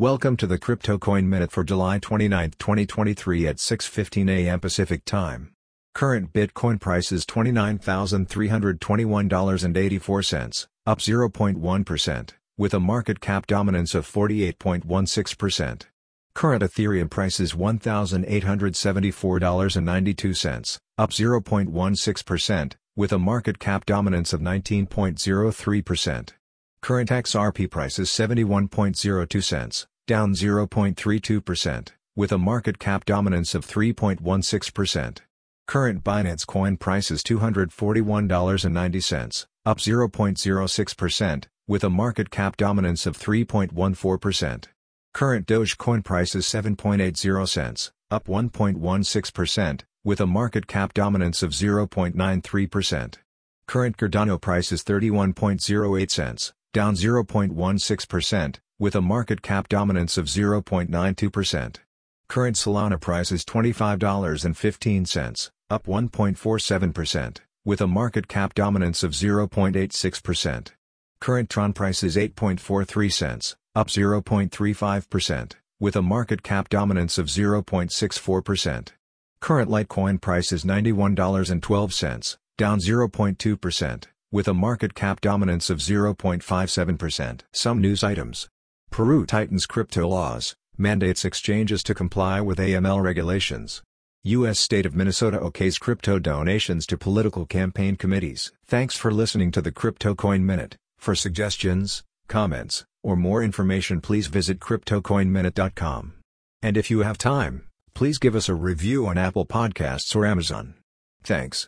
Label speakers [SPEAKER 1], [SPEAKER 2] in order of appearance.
[SPEAKER 1] Welcome to the Crypto Coin Minute for July 29, 2023 at 6:15 a.m. Pacific Time. Current Bitcoin price is $29,321.84, up 0.1%, with a market cap dominance of 48.16%. Current Ethereum price is $1,874.92, up 0.16%, with a market cap dominance of 19.03%. Current XRP price is 71.02 cents, down 0.32%, with a market cap dominance of 3.16%. Current Binance Coin price is $241.90, up 0.06%, with a market cap dominance of 3.14%. Current Dogecoin price is 7.80 cents, up 1.16%, with a market cap dominance of 0.93%. Current Cardano price is 31.08 cents, down 0.16%, with a market cap dominance of 0.92%. Current Solana price is $25.15, up 1.47%, with a market cap dominance of 0.86%. Current Tron price is 8.43 cents, up 0.35%, with a market cap dominance of 0.64%. Current Litecoin price is $91.12, down 0.2%, with a market cap dominance of 0.57%. Some news items. Peru tightens crypto laws, mandates exchanges to comply with AML regulations. U.S. State of Minnesota okays crypto donations to political campaign committees. Thanks for listening to the Crypto Coin Minute. For suggestions, comments, or more information please visit CryptoCoinMinute.com. And if you have time, please give us a review on Apple Podcasts or Amazon. Thanks.